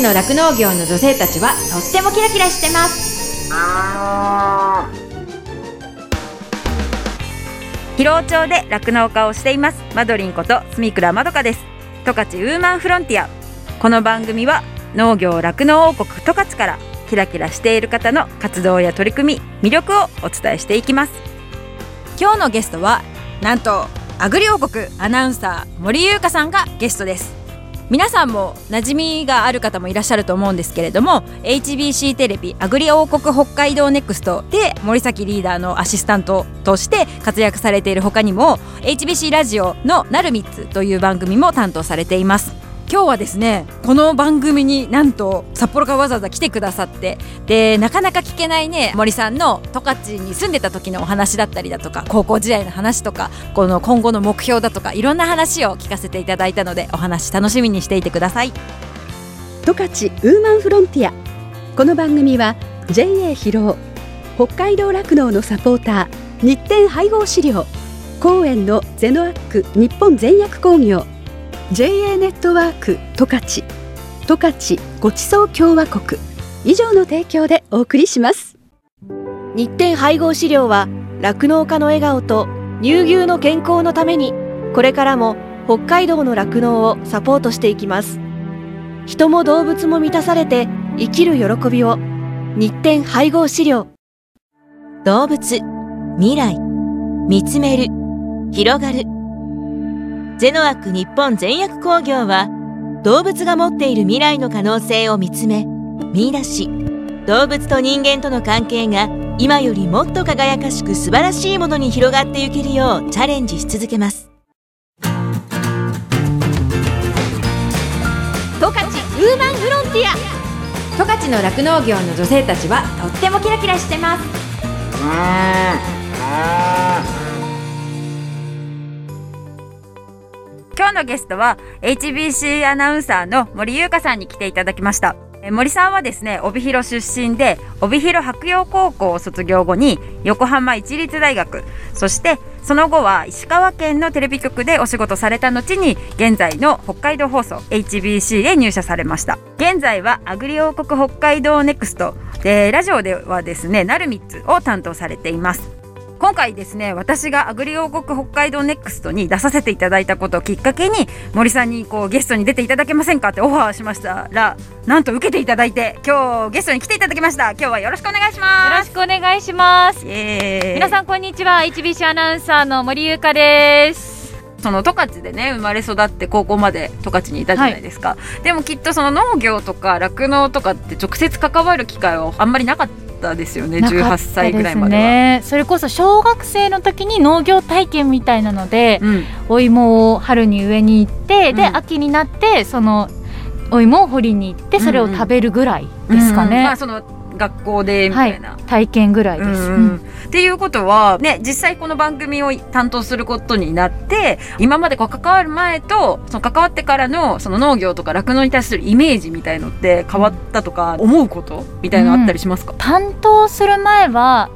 ちの酪農業の女性たちはとってもキラキラしてます。広尾町で酪農家をしています。マドリンこと住倉まどかです。十勝ウーマンフロンティア。この番組は農業酪農王国十勝からキラキラしている方の活動や取り組み魅力をお伝えしていきます。今日のゲストはなんとアグリ王国アナウンサー森優香さんがゲストです皆さんも馴染みがある方もいらっしゃると思うんですけれども HBC テレビアグリ王国北海道ネクストで森崎リーダーのアシスタントとして活躍されている他にも HBC ラジオの「なるみつ」という番組も担当されています。今日はですねこの番組になんと札幌からわざわざ来てくださってでなかなか聞けないね森さんの十勝に住んでた時のお話だったりだとか高校時代の話とかこの今後の目標だとかいろんな話を聞かせていただいたのでお話楽しみにしていてください。十勝ウーマンフロンティア。この番組は JA 広尾北海道酪農のサポーター日展配合飼料公園のゼノアック日本全薬工業 JA ネットワーク十勝十勝ごちそう共和国。以上の提供でお送りします。日展配合飼料は酪農家の笑顔と乳牛の健康のためにこれからも北海道の酪農をサポートしていきます。人も動物も満たされて生きる喜びを。日展配合飼料。動物未来見つめる広がるゼノアック日本全薬工業は動物が持っている未来の可能性を見つめ見出し動物と人間との関係が今よりもっと輝かしく素晴らしいものに広がっていけるようチャレンジし続けます。十勝ウーマンフロンティア。十勝の酪農業の女性たちはとってもキラキラしてます今日のゲストは HBC アナウンサーの森優香さんに来ていただきました。森さんはですね帯広出身で帯広白洋高校を卒業後に横浜市立大学そしてその後は石川県のテレビ局でお仕事された後に現在の北海道放送 HBC へ入社されました。現在はアグリ王国北海道ネクストでラジオではですねなるみつを担当されています。今回ですね私がアグリ王国北海道ネクストに出させていただいたことをきっかけに森さんにこうゲストに出ていただけませんかってオファーしましたらなんと受けていただいて今日ゲストに来ていただきました今日はよろしくお願いしよますろしくお願いします。皆さんこんにちは。HBC アナウンサーの森優香です。その十勝でね生まれ育って高校まで十勝にいたじゃないですか、でもきっとその農業とか酪農とかって直接関わる機会はあんまりなかったですよね18歳ぐらいまでは。ね、それこそ小学生の時に農業体験みたいなので、うん。お芋を春に植えに行って、でうん。秋になってそのお芋を掘りに行ってそれを食べるぐらいですかね。うん。まあその学校でみたいな、体験ぐらいです。うんうん。っていうことはね実際この番組を担当することになって今までこう関わる前とその関わってからのその農業とか酪農に対するイメージみたいのって変わったとか思うことみたいなのあったりしますか、担当する前は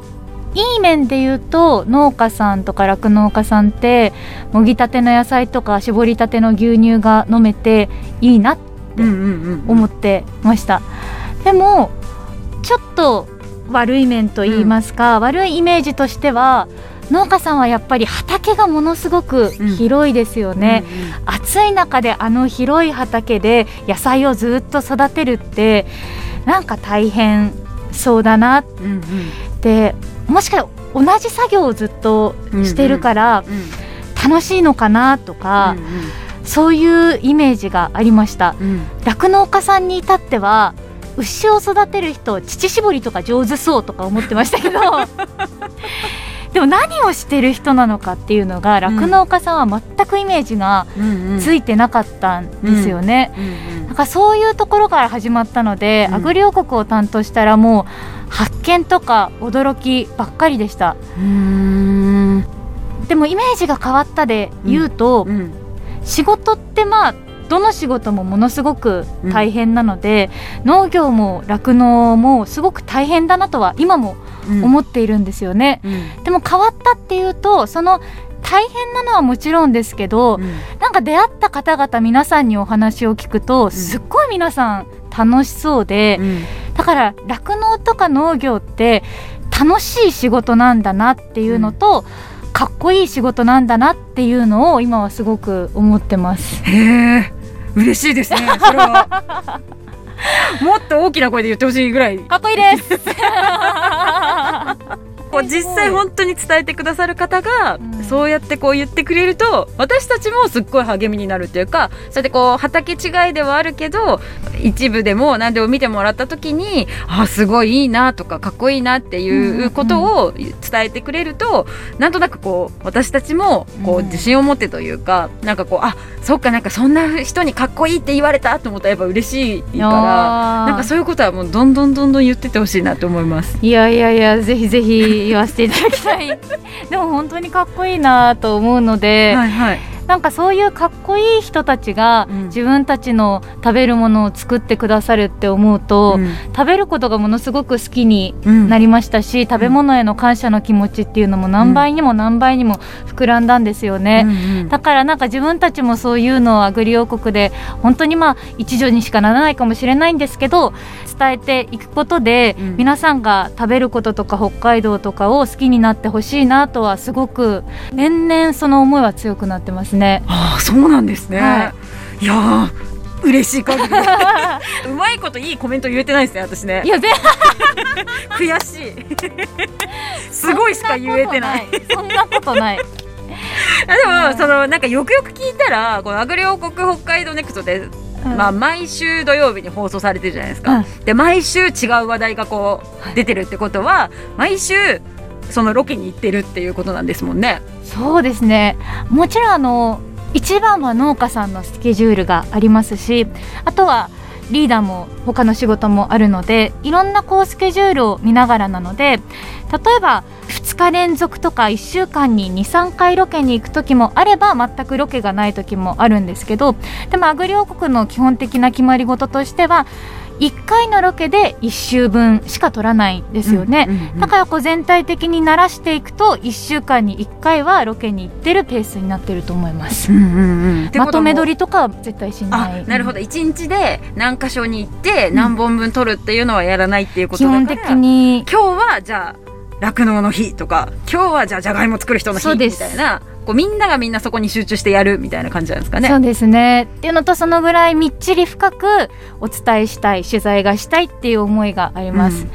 いい面で言うと農家さんとか酪農家さんってもぎたての野菜とか絞りたての牛乳が飲めていいなってうんうんうん。思ってました、でもちょっと悪い面と言いますか、悪いイメージとしては農家さんはやっぱり畑がものすごく広いですよね、暑い中であの広い畑で野菜をずっと育てるってなんか大変そうだな。っうんうん。てもしかしたら同じ作業をずっとしてるからうん楽しいのかなとか、そういうイメージがありました。うんうん。酪農家さんに至っては牛を育てる人乳搾りとか上手そうとか思ってましたけど。でも何をしてる人なのかっていうのが酪農家さんは全くイメージがついてなかったんですよね。なんかそういうところから始まったので、うん。アグリ王国を担当したらもう発見とか驚きばっかりでした。でもイメージが変わったで言うと、うん。仕事ってまあどの仕事もものすごく大変なので、農業も酪農もすごく大変だなとは今もうん。思っているんですよね、うん。でも変わったっていうとその大変なのはもちろんですけど、うん。なんか出会った方々皆さんにお話を聞くと、すっごい皆さん楽しそうで、だから酪農とか農業って楽しい仕事なんだなっていうのと、かっこいい仕事なんだなっていうのを今はすごく思ってます。へえ嬉しいですね それはもっと大きな声で言ってほしいぐらいかっこいいです。こう実際本当に伝えてくださる方が、うん。そうやってこう言ってくれると私たちもすっごい励みになるっていうかそうやってこう畑違いではあるけど一部でも何でも見てもらった時にあすごいいいなとかかっこいいなっていうことを伝えてくれると、なんとなくこう私たちもこううん。自信を持ってというか、なんかこうあそっかなんかそんな人にかっこいいって言われたと思ったらやっぱ嬉しいから。ななんかそういうことはもうどんどんどんどん言ってってほしいなと思います。いやいやいやぜひぜひ言わせていただきたい でも本当にかっこいいなと思うので、はいはい。なんかそういうかっこいい人たちがうん。自分たちの食べるものを作ってくださるって思うと、食べることがものすごく好きにうんなりましたし、食べ物への感謝の気持ちっていうのも何倍にも何倍にも膨らんだんですよね。うんだからなんか自分たちもそういうのをアグリ王国で本当にまあ一助にしかならないかもしれないんですけど伝えていくことで、うん。皆さんが食べることとか北海道とかを好きになってほしいなとはすごく年々その思いは強くなってますね。ああそうなんですね。、はい。やー嬉しい限り。うまいこといいコメント言えてないですね私ね。いや全 悔しい。すごいしか言えてない。そんなことない。あでもそのなんかよくよく聞いたらこのアグリ王国北海道ネクストで、まあ毎週土曜日に放送されてるじゃないですか、で毎週違う話題がこう出てるってことは毎週そのロケに行ってるっていうことなんですもんね。そうですね。もちろんあの一番は農家さんのスケジュールがありますしあとはリーダーも他の仕事もあるのでいろんなこうスケジュールを見ながらなので例えば2日連続とか1週間に23回ロケに行く時もあれば全くロケがない時もあるんですけどでもアグリ王国の基本的な決まり事としては1回のロケで1週分しか取らないんですよね。うんうんうんだからこう全体的に慣らしていくと1週間に1回はロケに行ってるペースになってると思います。うんうんうんまとめ撮りりとかは絶対しない。あなるほど。ど一日で何箇所に行って何本分取るっていうのはやらないっていうこと基だから本的に今日はじゃあ酪農の日とか今日はじゃあじゃがいも作る人の日みそうですたいなこうみんながみんなそこに集中してやるみたいな感じなんですかね。そうですね。っていうのとそのぐらいみっちり深くお伝えしたい取材がしたいっていう思いがあります。うん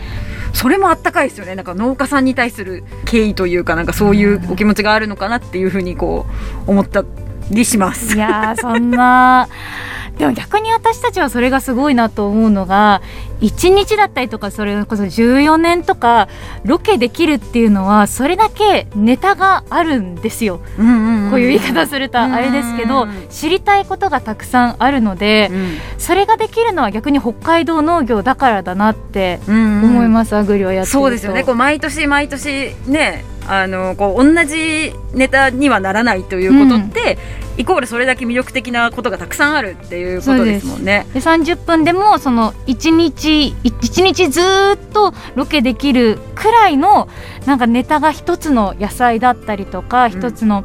それもあったかいですよねなんか農家さんに対する敬意というかなんかそういうお気持ちがあるのかなっていうふうにこう思ったりします。いやーそんな。でも逆に私たちはそれがすごいなと思うのが1日だったりとかそれこそ14年とかロケできるっていうのはそれだけネタがあるんですよ。うんうんうん。こういう言い方するとあれですけどうん知りたいことがたくさんあるのでそれができるのは逆に北海道農業だからだなってうんうん。思います、アグリをやってると。そうですよね。こう毎年毎年ねあのこう同じネタにはならないということって、イコールそれだけ魅力的なことがたくさんあるっていうことですもんね。で30分でもその1日1日ずーっとロケできるくらいのなんかネタが一つの野菜だったりとか一、つの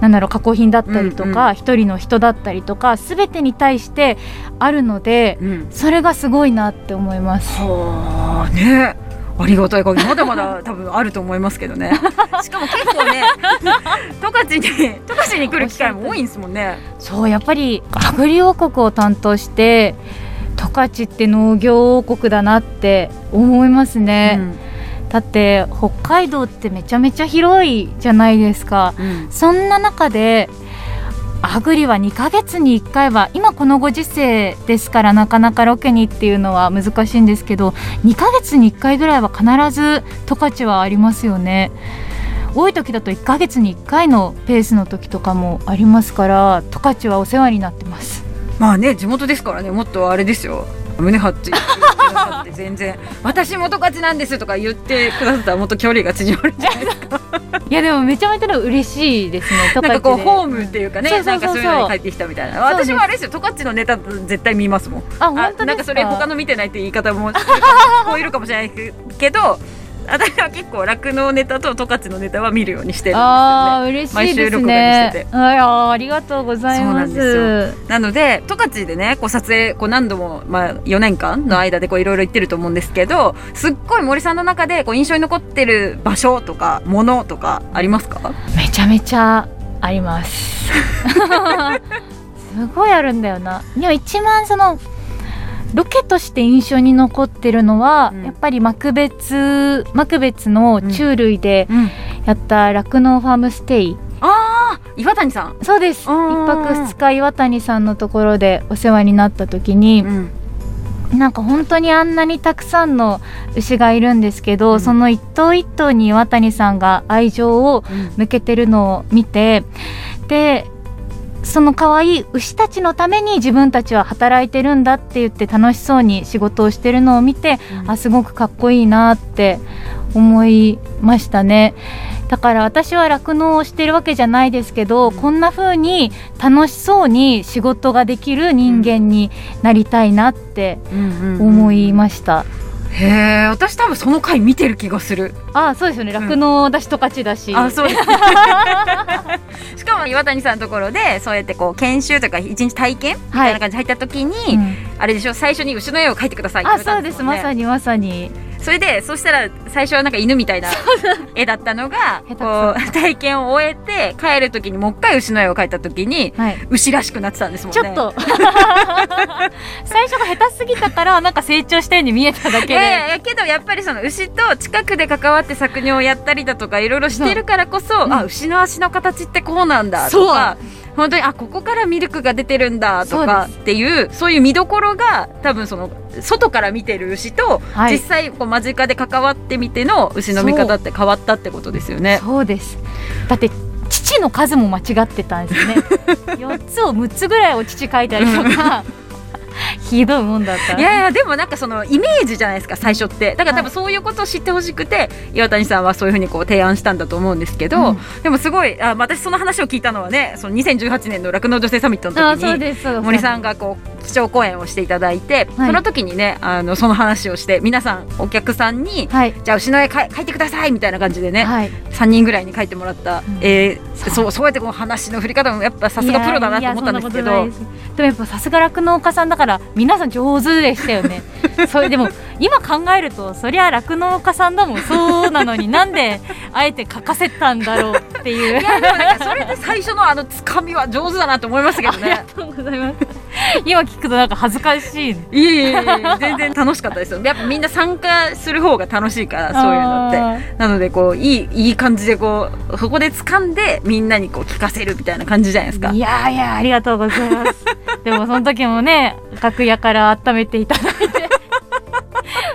なんだろう加工品だったりとうんか一、人の人だったりとか全てに対してあるのでうん。それがすごいなって思います。はあねありがたい限りまだまだ多分あると思いますけどね しかも結構ね 十勝に十勝に来る機会も多いんですもんねそうやっぱりアグリ王国を担当して十勝って農業王国だなって思いますね。だって北海道ってめちゃめちゃ広いじゃないですか。うんうんそんな中でアグリは2ヶ月に1回は今このご時世ですからなかなかロケにっていうのは難しいんですけど2ヶ月に1回ぐらいは必ず十勝はありますよね。多い時だと1ヶ月に1回のペースの時とかもありますから十勝はお世話になってます。まあね地元ですからねもっとあれですよ。胸張って言って全然私も十勝なんですとか言ってくださったらもっと距離が縮まるんじゃないですか。いやでもめちゃめちゃ嬉しいですね。十 なんかこうホームっていうかねなんかそういうのに帰ってきたみたいな私もあれですよ十勝のネタ絶対見ますもん。あ本当なんかそれ他の見てないって言い方も聞 こえるかもしれないけど私は結構酪農ネタと十勝のネタは見るようにしてるんですよあねー嬉しいです毎週録画にねしてて。あありがとうございます。なので十勝でねこう撮影こう何度も、まあ、4年間の間でこういろいろ行ってると思うんですけどすっごい森さんの中でこう印象に残ってる場所とかものとかありますか？めちゃめちゃあります。すごいあるんだよな。でも一番そのロケとして印象に残ってるのは、うん。やっぱり幕別幕別の虫類でうん。やった酪農ファームステイ、ああ岩谷さん。そうです。一うん。泊二日岩谷さんのところでお世話になった時に、ん。なんか本当にあんなにたくさんの牛がいるんですけど、うん。その一頭一頭に岩谷さんが愛情を向けてるのを見てでその可愛い牛たちのために自分たちは働いてるんだって言って楽しそうに仕事をしてるのを見て、うん。あすごくかっこいいなって思いましたね。だから私は酪農をしてるわけじゃないですけど、こんな風に楽しそうに仕事ができる人間になりたいなって思いました、へえ私多分その回見てる気がするあそうですよね。酪農だし十勝だし、あそうです しかも岩谷さんのところでそうやってこう研修とか一日体験みたいな感じで入った時に、うん。あれでしょ最初に牛の絵を描いてくださいって言われたあそうんです。まさにまさに。それでそしたら最初はなんか犬みたいな絵だったのがこう体験を終えて帰る時にもう一回牛の絵を描いた時にはい。牛らしくなってたんですもんね。ちょっと。最初が下手すぎたからなんか成長したように見えただけで、いやいやいやけどやっぱりその牛と近くで関わって搾乳をやったりだとかいろいろしてるからこそ、う。んあ牛の足の形ってこうなんだとか本当にあここからミルクが出てるんだとかっていうそういう見どころが多分その外から見てる牛と、はい。実際こう間近で関わってみての牛の見方って変わったってことですよね。そう。です。だって父の数も間違ってたんですね。4つを6つぐらいお乳書いたりとか ひどいもんだった。いやいやでもなんかそのイメージじゃないですか最初って。だから多分そういうことを知ってほしくて、岩谷さんはそういうふうにこう提案したんだと思うんですけど、うん。でもすごいあ私その話を聞いたのはねその2018年の酪農女性サミットの時に森さんがこう基調講演をしていただいて、はい。その時にねあのその話をして皆さんお客さんに、はい。じゃあ牛の絵か描いてくださいみたいな感じでね、はい。3人ぐらいに描いてもらった。うん。絵、そうそうやってこう話の振り方もやっぱさすがプロだなと思ったんですけど。でもやっぱさすが酪農家さんだから皆さん上手でしたよね。それでも今考えるとそりゃ酪農家さんだもん。そうなのになんで あえて書かせたんだろうっていう。いやでもなんかそれで最初のあのつかみは上手だなと思いましたけどありがね。とうございます今聞くとなんか恥ずかしい。いえいえ全然楽しかったですよ。やっぱみんな参加する方が楽しいからそういうのってって。なのでこういいいい感じでこうそこで掴んでみんなにこう聞かせるみたいな感じじゃないですか。いやいやありがとうございます。でもその時もね楽屋から温めていただいて。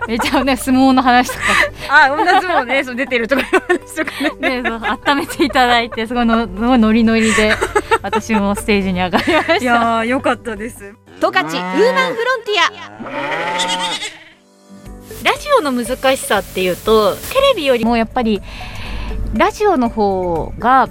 めちゃね相撲の話とかあ同じもんねそう出てるとかいう話とかね。ねそう温めていただいてすごいのすごいノリノリで私もステージに上がりました。いやーよかったです。十勝ウーマンフロンティア。ラジオの難しさっていうとテレビよりもやっぱりラジオの方が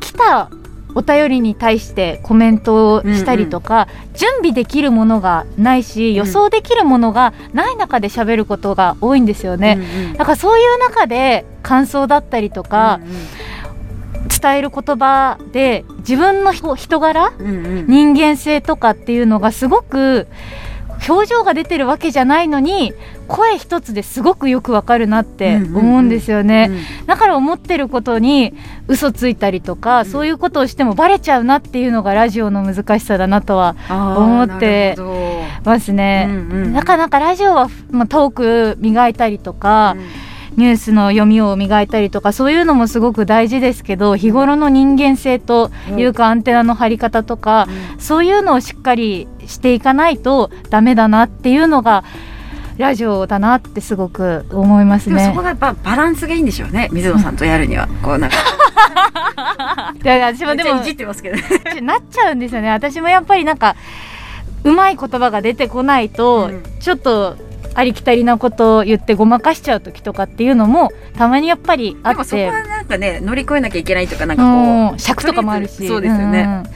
来たお便りに対してコメントをしたりとか、準備できるものがないし予想できるものがない中で喋ることが多いんですよね、だからそういう中で感想だったりとか、伝える言葉で自分の人人柄うんうんうん。人間性とかっていうのがすごく表情が出てるわけじゃないのに声一つですごくよくわかるなって思うんですよね、だから思ってることに嘘ついたりとか、そういうことをしてもバレちゃうなっていうのがラジオの難しさだなとは思ってますね、うんうん。なかなかラジオは、まあ、トーク磨いたりとか、ニュースの読みを磨いたりとかそういうのもすごく大事ですけど日頃の人間性というかアンテナの張り方とか、そういうのをしっかりしていかないとダメだなっていうのがラジオだなってすごく思いますね。でもそこ。がやっぱバランスがいいんでしょうね。水野さんとやるには。こうなんか。で私もでもいじってますけどね。なっちゃうんですよね。私もやっぱりなんかうまい言葉が出てこないと、うん。ちょっとありきたりなことを言ってごまかしちゃう時とかっていうのもたまにやっぱりあでもってそこはなんかね乗り越えなきゃいけないとかなんかこう。うん。尺とかもあるし。そうですよね、うん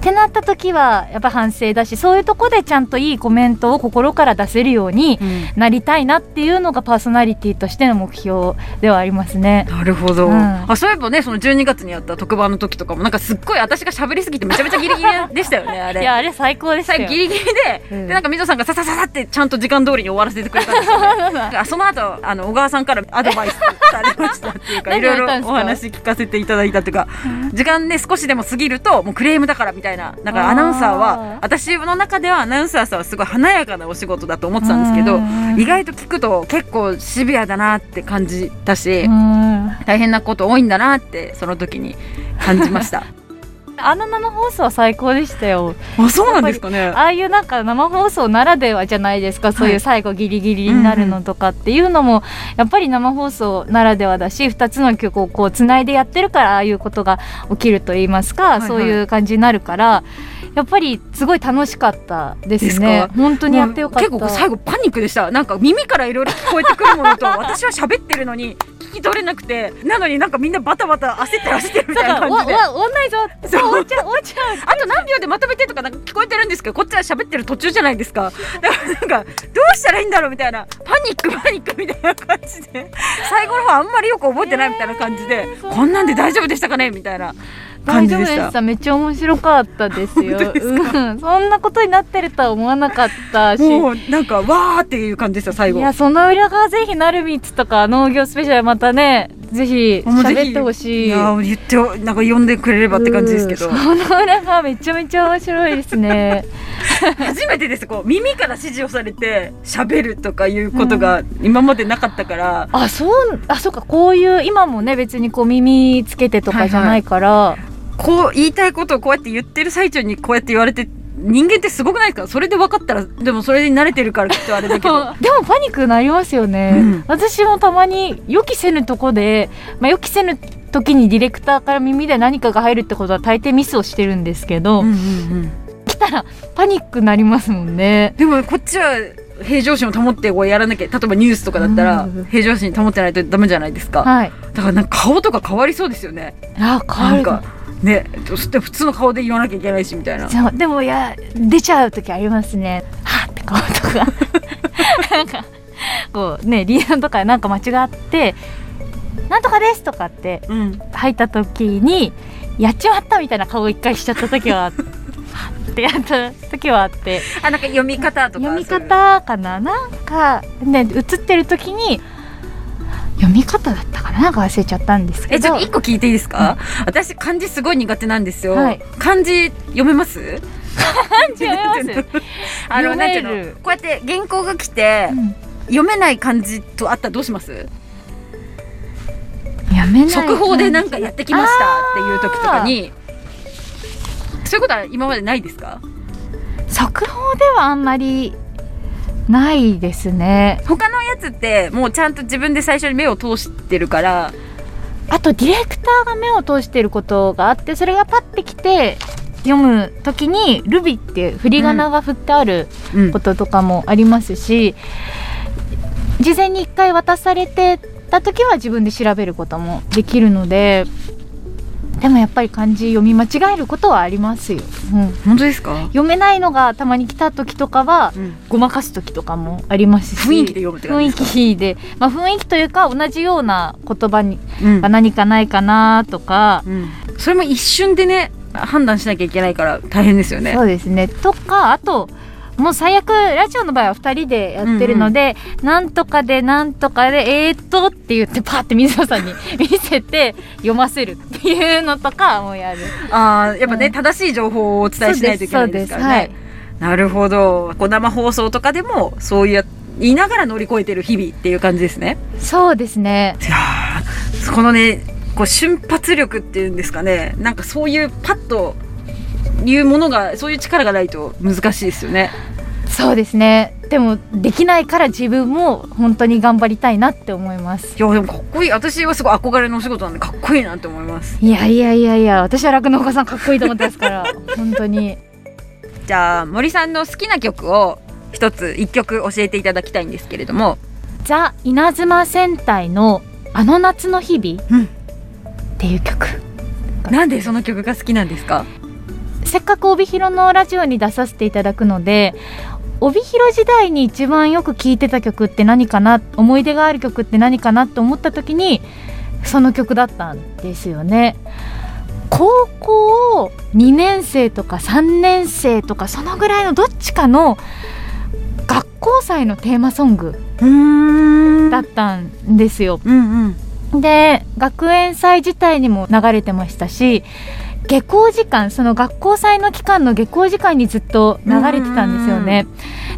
ってなった時はやっぱ反省だしそういうとこでちゃんといいコメントを心から出せるようになりたいなっていうのがパーソナリティとしての目標ではありますね。なるほど、うん。あそういえばねその12月にやった特番の時とかもなんかすっごい私が喋りすぎてめちゃめちゃギリギリでしたよねあれ。いやあれ最高でしたギリギリで,、うん。でなんか水野さんがささささってちゃんと時間通りに終わらせてくれたんですよ。ね あその後あの小川さんからアドバイスされ ましたっていうかい何ろいろお話聞かせていただいたっていうか時間ね少しでも過ぎるともうクレームだからみたいなだからアナウンサーは私の中ではアナウンサーさんはすごい華やかなお仕事だと思ってたんですけどうん。意外と聞くと結構シビアだなって感じたしうん。大変なこと多いんだなってその時に感じましたあの生放送は最高でしたよ。あそうなんですかね。ああいうなんか生放送ならではじゃないですか。そういう最後ギリギリになるのとかっていうのもやっぱり生放送ならではだし2つの曲をこうつないでやってるからああいうことが起きると言いますか、いはい。そういう感じになるからやっぱりすごい楽しかったですね。か？本当にやってよかった。結構最後パニックでした。なんか耳からいろいろ聞こえてくるものと 私は喋ってるのに聞き取れなくてなのになんかみんなバタバタ焦ってる焦ってるみたいな感じで。ないぞ。そう。終わっちゃう終わっちゃう。あと何秒でまとめてとかなんか聞こえてるんですけどこっちは喋ってる途中じゃないですか。だからなんかどうしたらいいんだろうみたいなパニックパニックみたいな感じで。最後の方あんまりよく覚えてないみたいな感じで、こんなんで大丈夫でしたかねみたいな感大丈夫でした。めっちゃ面白かったですよ。そんなことになってるとは思わなかったし。もうなんかわーっていう感じでした最後。いやその裏側ぜひなるみつとか農業スペシャルまたねぜひ喋ってほしい。いやー言ってよなんか呼んでくれればって感じですけど。うん。その裏側めちゃめちゃ面白いですね。初めてです。こう耳から指示をされて喋るとかいうことが今までなかったから、あそうあそうか。こういう今もね別にこう耳つけてとかじゃないから、こう言いたいことをこうやって言ってる最中にこうやって言われて人間ってすごくないですか？それで分かったらでもそれに慣れてるからきっとあれだけど。でもパニックになりますよね、うん。私もたまに予期せぬとこで、まあ、予期せぬ時にディレクターから耳で何かが入るってことは大抵ミスをしてるんですけど、うんうんうん。来たらパニックになりますもんね。でもこっちは平常心を保ってこうやらなきゃ例えばニュースとかだったらうん平常心保ってないとダメじゃないですか。はい。だからなんか顔とか変わりそうですよね。あ変わる。なんかねそして普通の顔で言わなきゃいけないしみたいな。そうでもいや出ちゃう時ありますね。はっって顔とか。なんかこうねリードとかなんか間違って「なんとかです」とかってうん。入った時にやっちまったみたいな顔一回しちゃった時は ってやった時はあって。あなんか読み方とか。読み方かな。なんかね映ってる時に読み方だったかな？なんか忘れちゃったんですけど。えちょっと一個聞いていいですか、私漢字すごい苦手なんですよ、はい。漢字読めます？漢字読めます。あのなんていうの？こうやって原稿が来て、うん。読めない漢字とあったらどうします？読めない。速報でなんかやってきましたっていう時とかに。そういうことは今までないですか？速報ではあんまりないですね。他のやつってもうちゃんと自分で最初に目を通してるから。あとディレクターが目を通してることがあってそれがパッてきて読む時に「ルビ」って振り仮名が振ってあるうん。こととかもありますし、事前に1回渡されてた時は自分で調べることもできるのででもやっぱり漢字読み間違えることはありますよ、うん、本当ですか、読めないのがたまに来た時とかはごまかす時とかもありますし雰囲気で読むって感じ雰囲ですか？気で、まあ、雰囲気というか同じような言葉にうん。が何かないかなとか、うん。それも一瞬でね判断しなきゃいけないから大変ですよね。そうですね。とかあともう最悪ラジオの場合は2人でやってるので、なんとかでなんとかでえー、っとって言ってパーって水野さんに 見せて読ませるっていうのとかもやる。ああやっぱね、うん。正しい情報をお伝えしないといけないですからね、なるほど。こう生放送とかでもそういう言いながら乗り越えてる日々っていう感じですね。そうですね。いやーこのねこう瞬発力っていうんですかね。なんかそういうパッというものがそういう力がないと難しいですよね。そうですね。でもできないから自分も本当に頑張りたいなって思います。いやでもかっこいい。私はすごい憧れのお仕事なんでかっこいいなって思います。いやいやいやいや私は酪農家さんかっこいいと思ってますから 本当に。じゃあ森さんの好きな曲を一つ一曲教えていただきたいんですけれども。ザ・稲妻戦隊の「あの夏の日々」うん。っていう曲なんでその曲が好きなんですか？せっかく帯広のラジオに出させていただくので帯広時代に一番よく聴いてた曲って何かな思い出がある曲って何かなと思った時にその曲だったんですよね。高校2年生とか3年生とかそのぐらいのどっちかの学校祭のテーマソングだったんですよ。うんうんで学園祭自体にも流れてましたし下校時間その学校祭の期間の下校時間にずっと流れてたんですよね。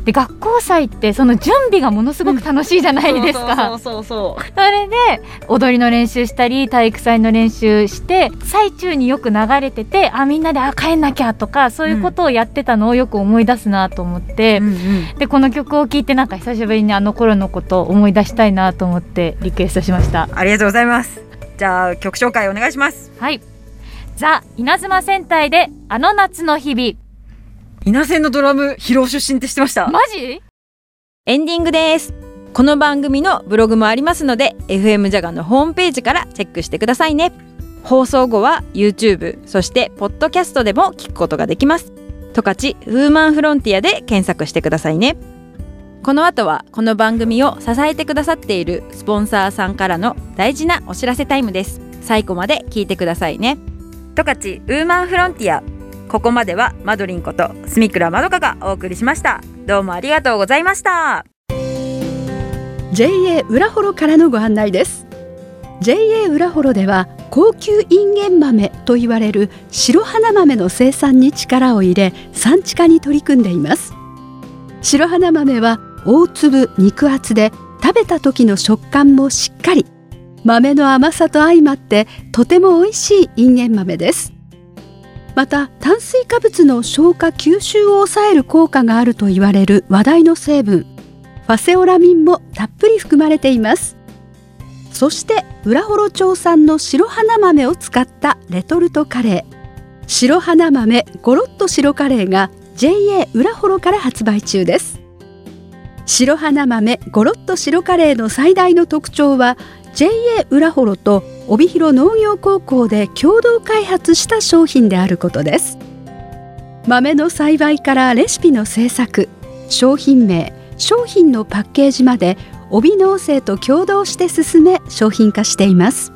で学校祭ってその準備がものすごく楽しいじゃないですか。それで踊りの練習したり体育祭の練習して最中によく流れててあみんなであ帰んなきゃとかそういうことをやってたのをよく思い出すなと思って、うんうんでこの曲を聴いてなんか久しぶりにあの頃のことを思い出したいなと思ってリクエストしました。ありがとうございますじゃあ曲紹介お願いしますはい。ザ・稲妻戦隊であの夏の日々。稲線のドラム広尾出身って知ってました？マジ？エンディングです。この番組のブログもありますので FM ジャガのホームページからチェックしてくださいね。放送後は YouTube そしてポッドキャストでも聞くことができます。十勝ウーマンフロンティアで検索してくださいね。この後はこの番組を支えてくださっているスポンサーさんからの大事なお知らせタイムです。最後まで聞いてくださいね十勝ウーマンフロンティア。ここまではマドリンこと住倉まどかがお送りしました。どうもありがとうございました。JA 浦幌からのご案内です。JA 浦幌では高級インゲン豆と言われる白花豆の生産に力を入れ産地化に取り組んでいます。白花豆は大粒肉厚で食べた時の食感もしっかり豆の甘さと相まってとても美味しいインゲン豆です。また炭水化物の消化吸収を抑える効果があると言われる話題の成分ファセオラミンもたっぷり含まれています。そして浦幌町産の白花豆を使ったレトルトカレー。白花豆ゴロッと白カレーが JA 浦幌から発売中です。白花豆ゴロッと白カレーの最大の特徴は JA 浦幌と帯広農業高校で共同開発した商品であることです。豆の栽培からレシピの制作商品名商品のパッケージまで帯農政と共同して進め商品化しています。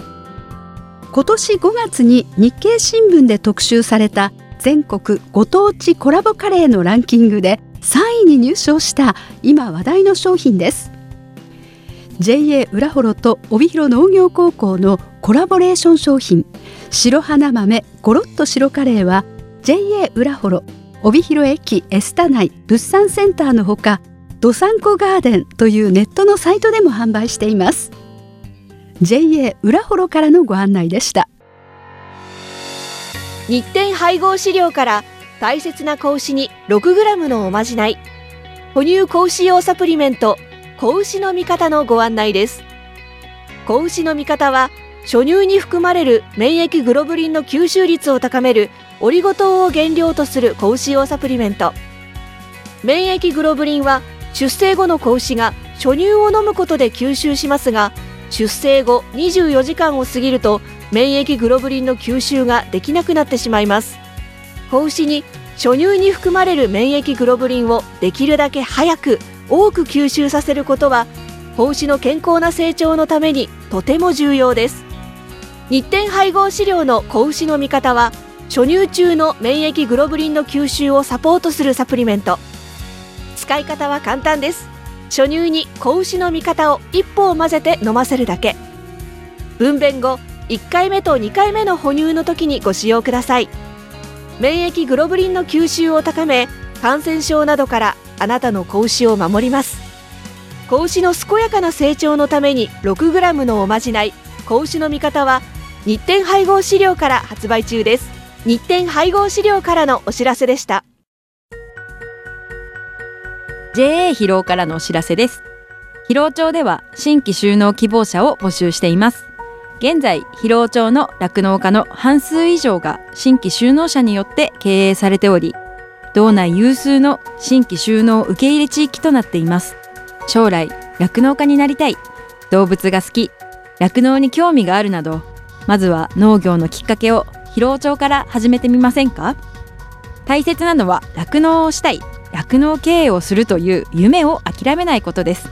今年5月に日経新聞で特集された全国ご当地コラボカレーのランキングで3位に入賞した今話題の商品です。JA 浦幌と帯広農業高校のコラボレーション商品。白花豆ゴロッと白カレーは JA 浦幌帯広駅エスタ内物産センターのほかどさんこガーデンというネットのサイトでも販売しています。JA 浦幌からのご案内でした。日展配合飼料から大切な子牛に 6g のおまじない。哺乳子牛用サプリメント子牛の味方のご案内です。子牛の味方は初乳に含まれる免疫グロブリンの吸収率を高めるオリゴ糖を原料とする子牛用サプリメント。免疫グロブリンは出生後の子牛が初乳を飲むことで吸収しますが出生後24時間を過ぎると免疫グロブリンの吸収ができなくなってしまいます。子牛に初乳に含まれる免疫グロブリンをできるだけ早く多く吸収させることは子牛の健康な成長のためにとても重要です。日展配合飼料の子牛の味方は初乳中の免疫グロブリンの吸収をサポートするサプリメント。使い方は簡単です。初乳に子牛の味方を一歩を混ぜて飲ませるだけ。分娩後1回目と2回目の哺乳の時にご使用ください。免疫グロブリンの吸収を高め感染症などからあなたの子牛を守ります。子牛の健やかな成長のために 6g のおまじない。子牛の味方は日展配合飼料から発売中です。日展配合飼料からのお知らせでした。JA 広尾からのお知らせです。広尾町では新規就農希望者を募集しています。現在広尾町の酪農家の半数以上が新規就農者によって経営されており道内有数の新規就農受け入れ地域となっています。将来酪農家になりたい。動物が好き。酪農に興味があるなどまずは農業のきっかけを広尾町から始めてみませんか？大切なのは酪農をしたい。酪農経営をするという夢を諦めないことです。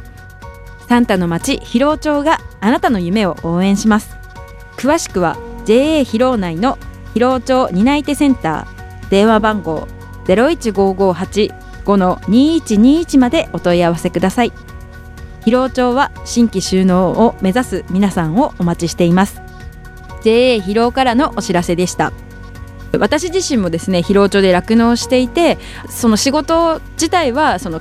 サンタの町広尾町があなたの夢を応援します。詳しくは JA 広尾内の広尾町担い手センター。電話番号015585-2121までお問い合わせください。広尾町は新規収納を目指す皆さんをお待ちしています。JA 広尾からのお知らせでした。私自身もですね広尾町で酪農していてその仕事自体はその